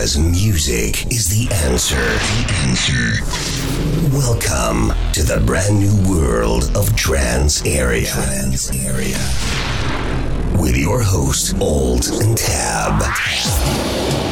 Because music is the answer. The answer. Welcome to the brand new world of Trance Area. Trance Area. With your host, Old and Tab.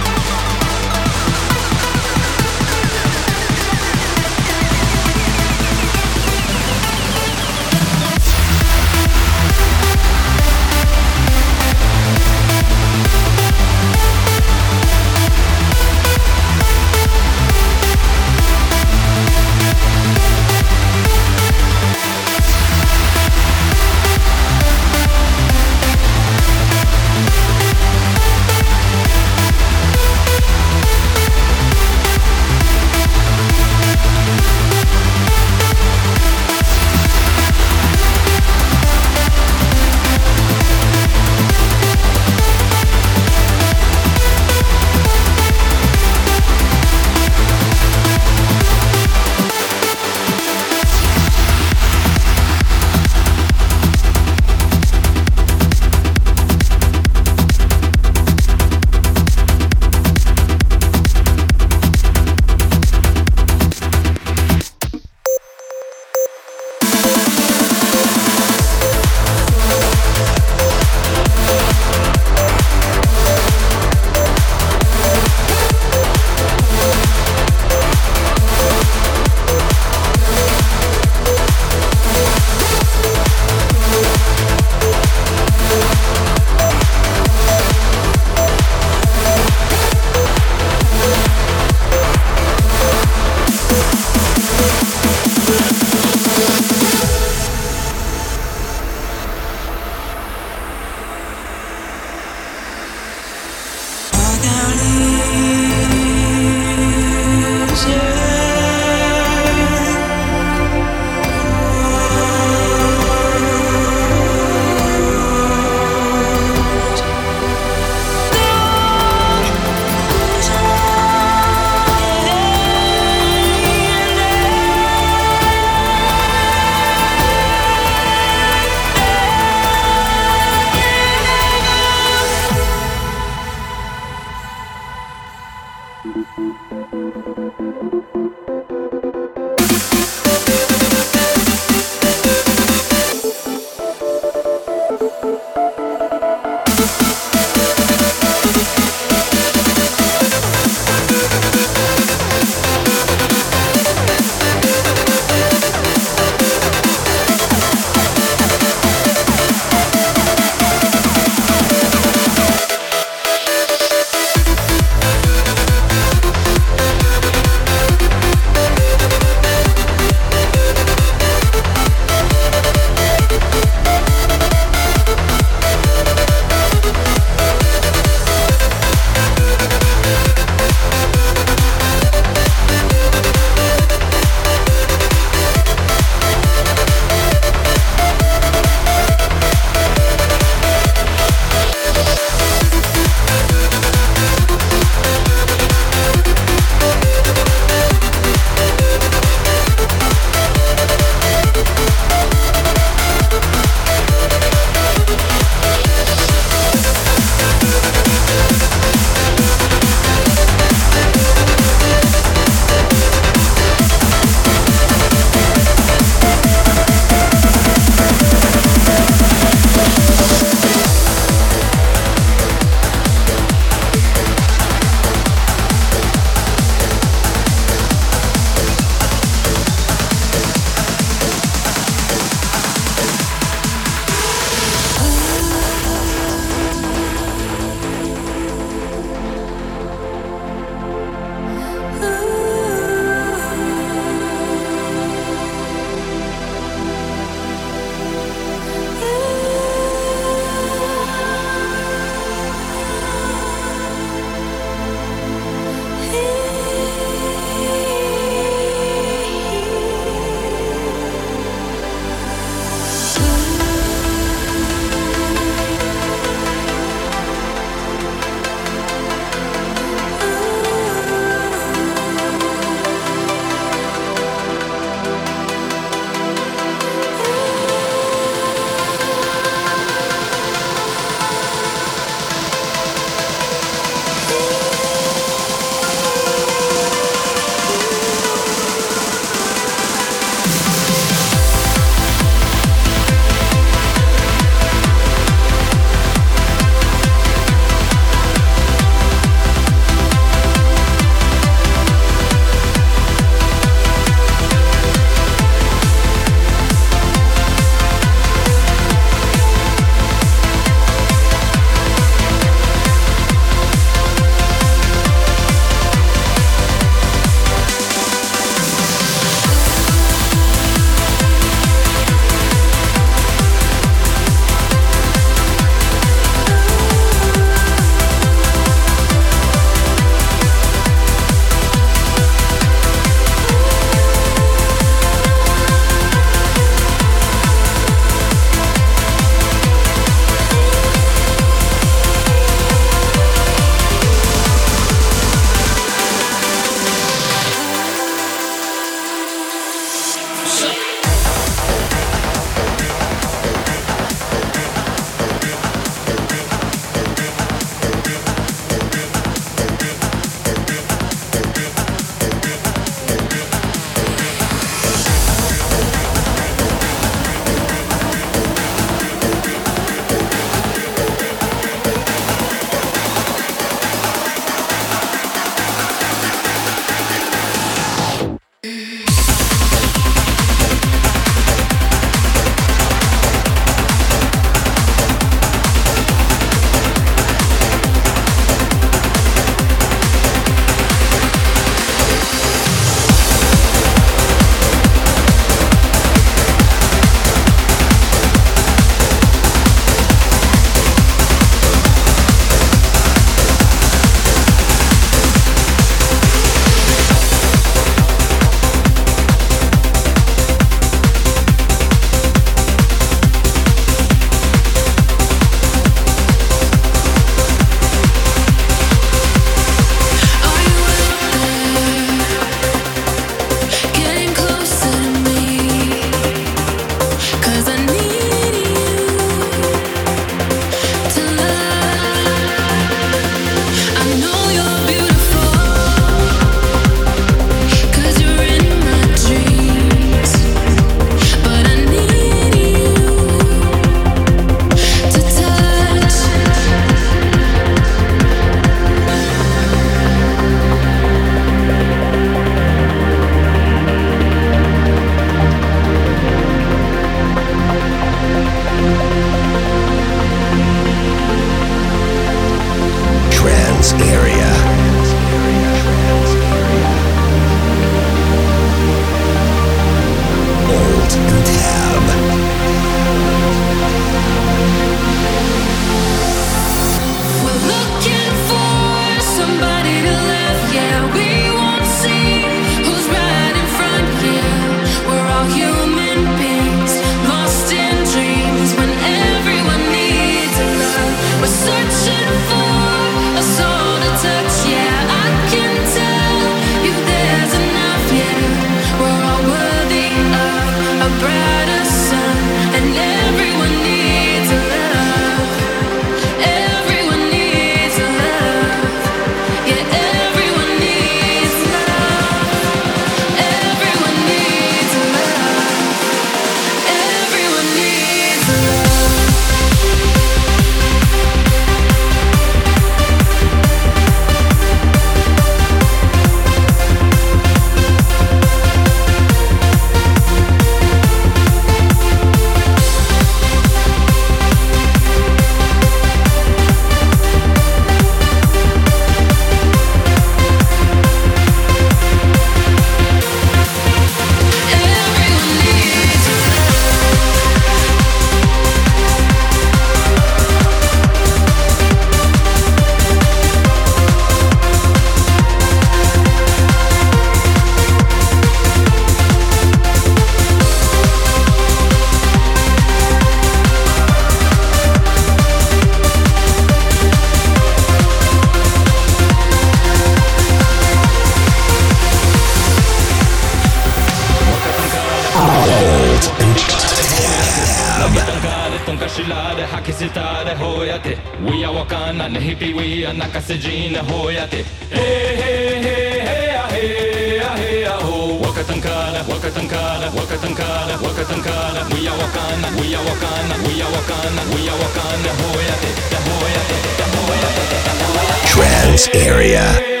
Trance Area.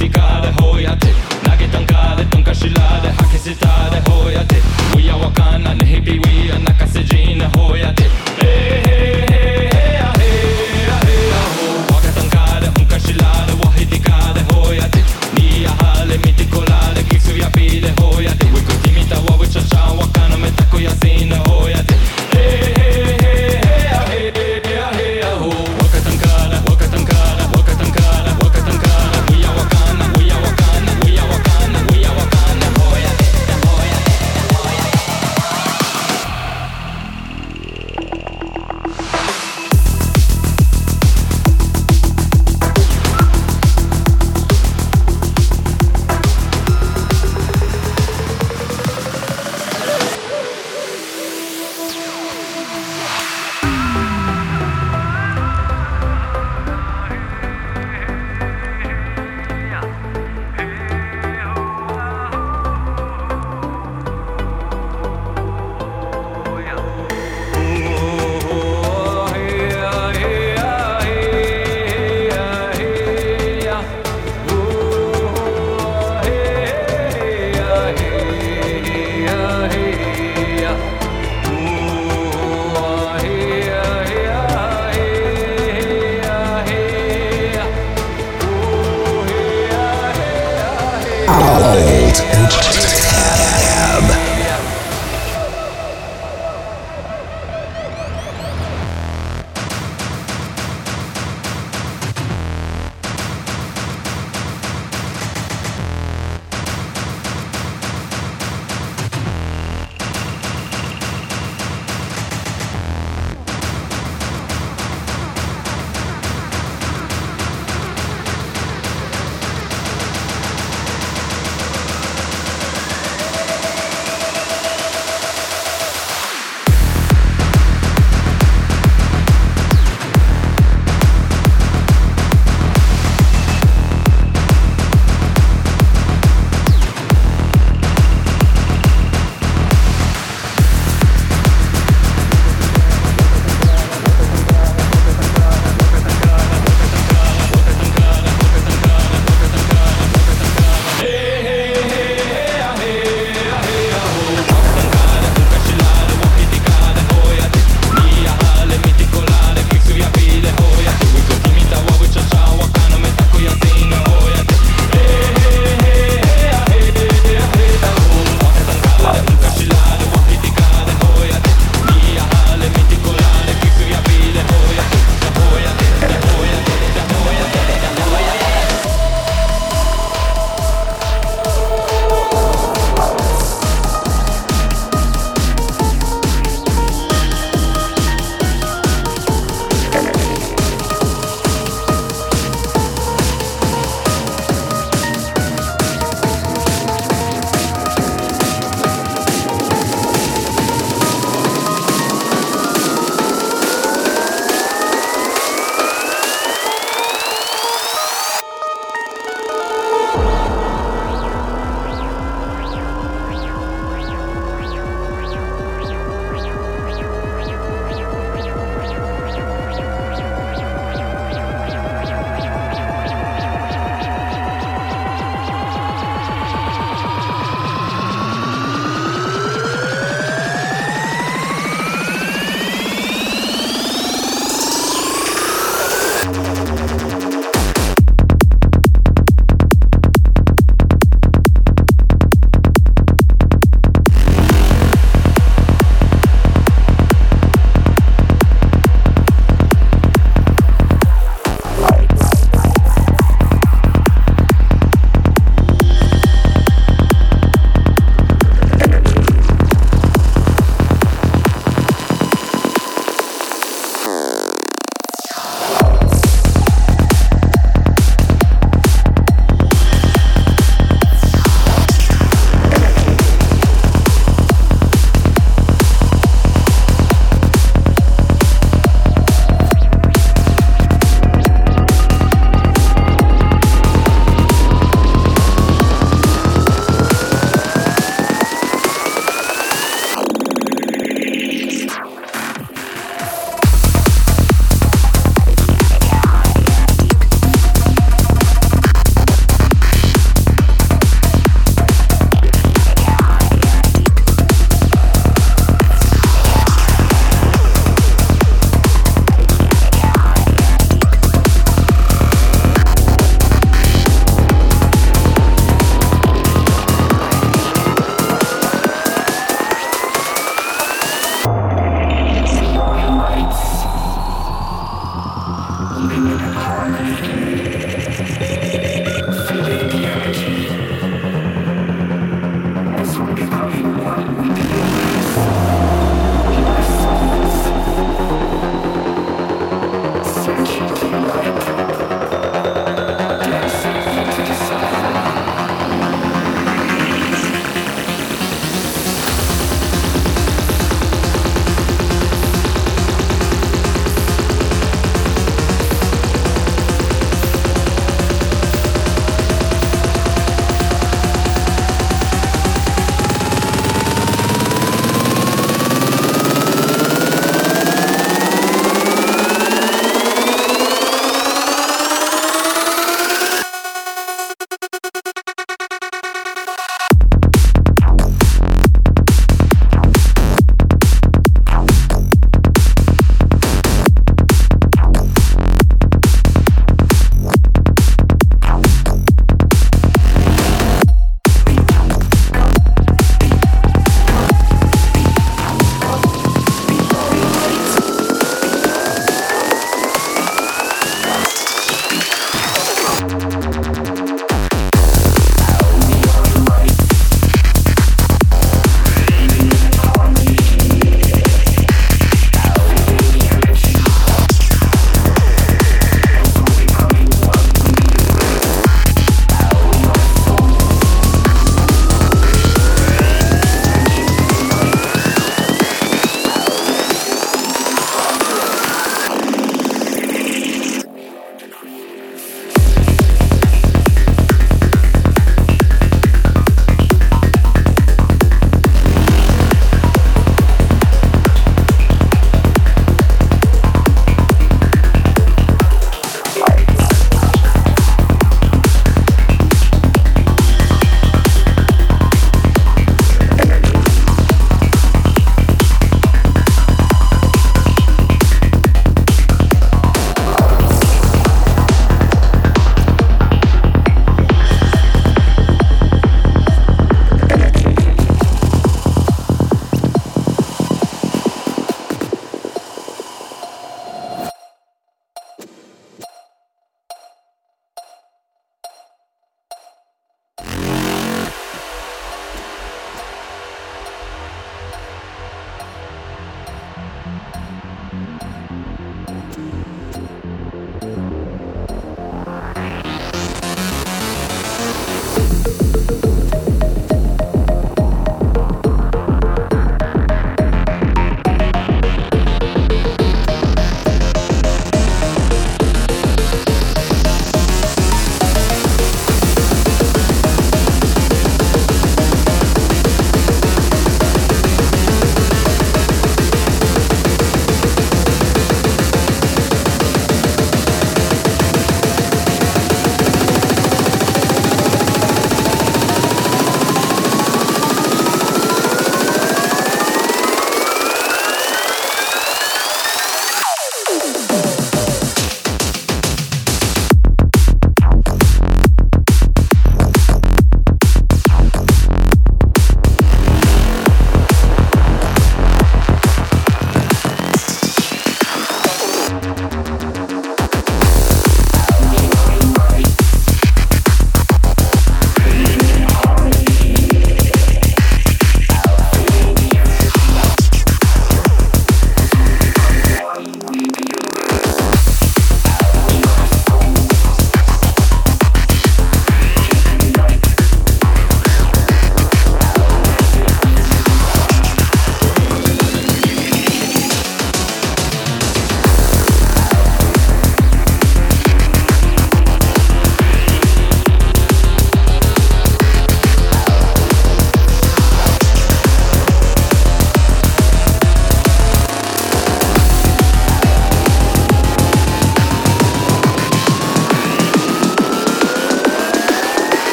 Unkashilada wahitikada hoyate nagetankara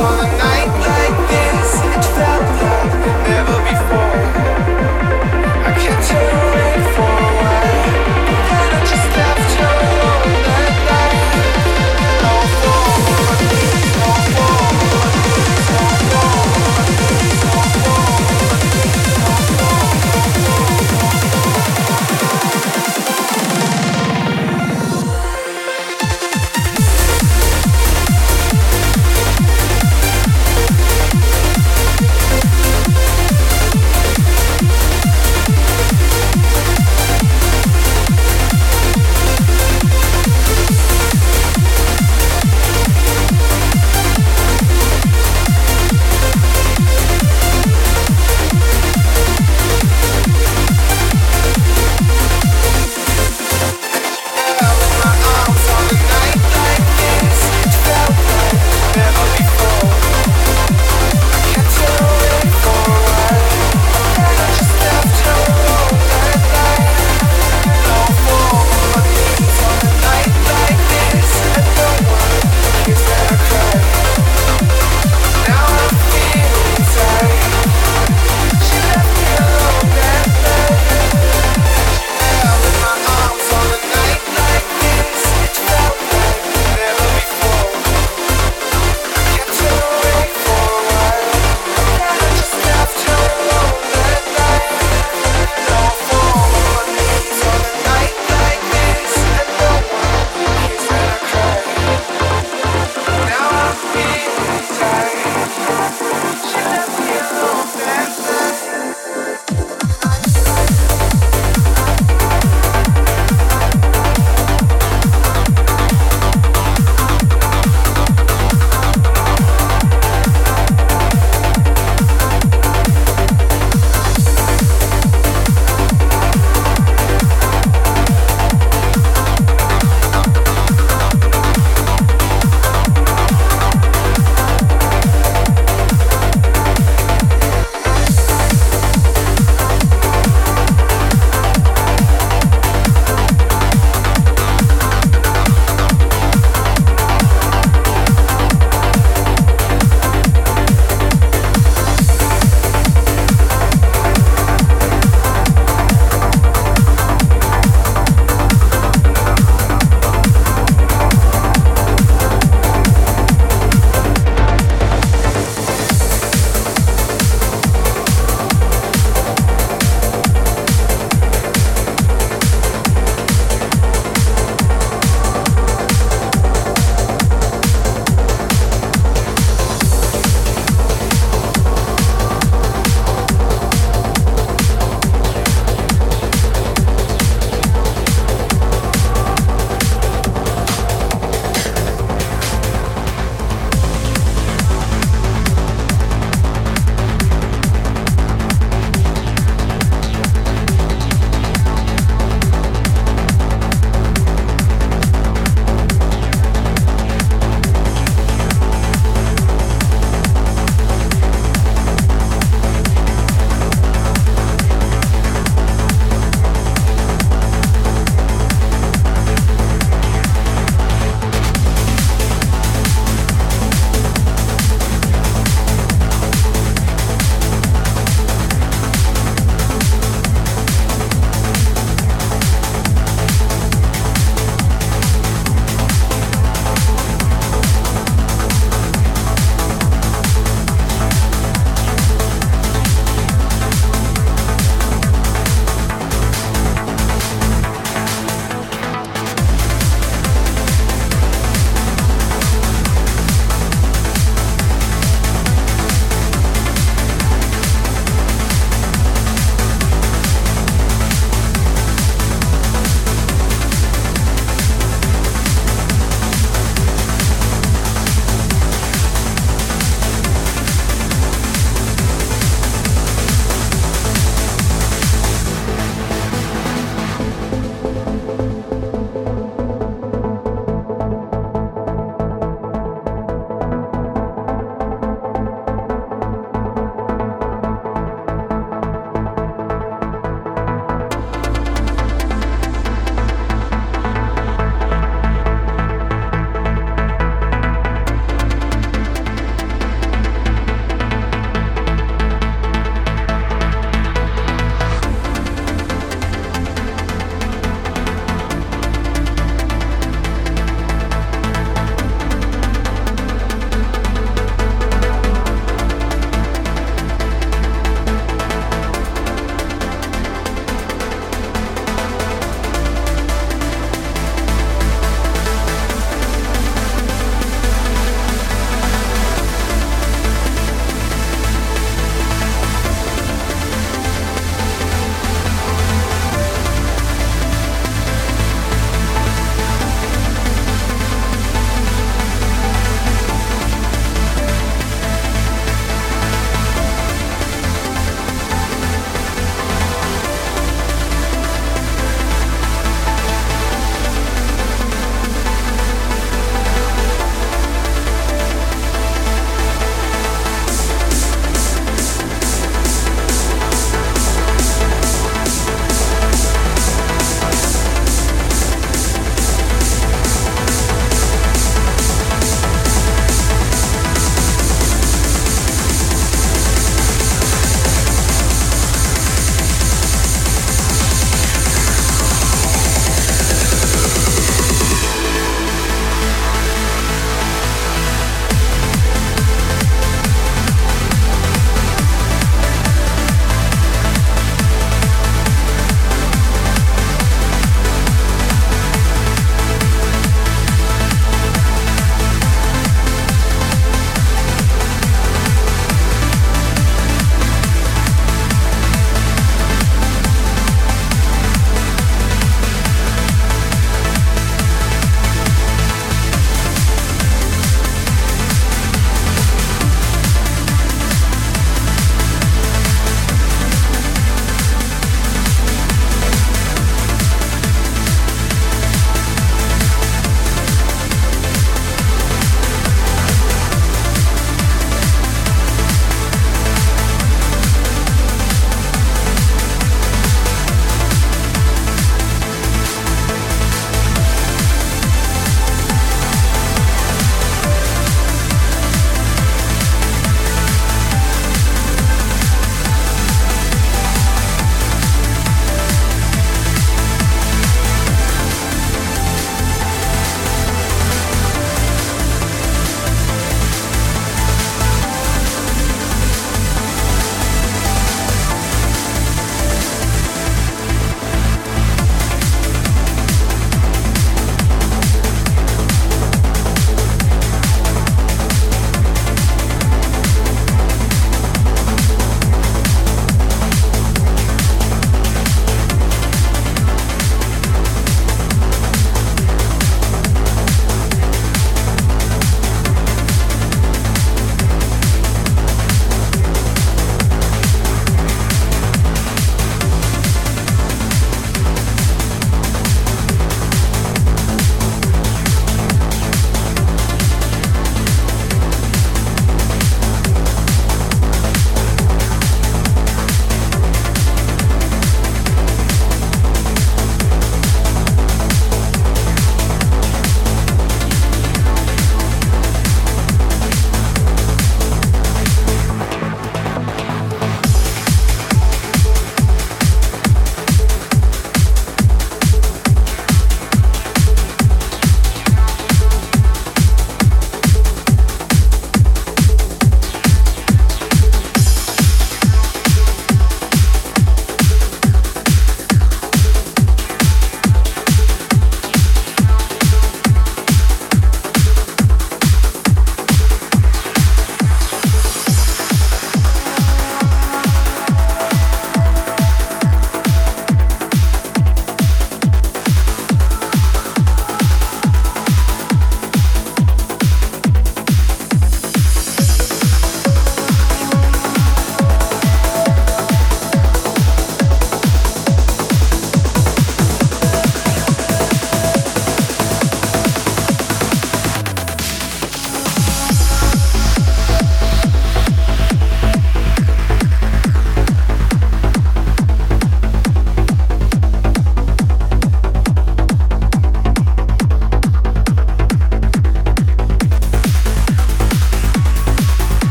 on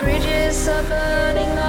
Bridges are burning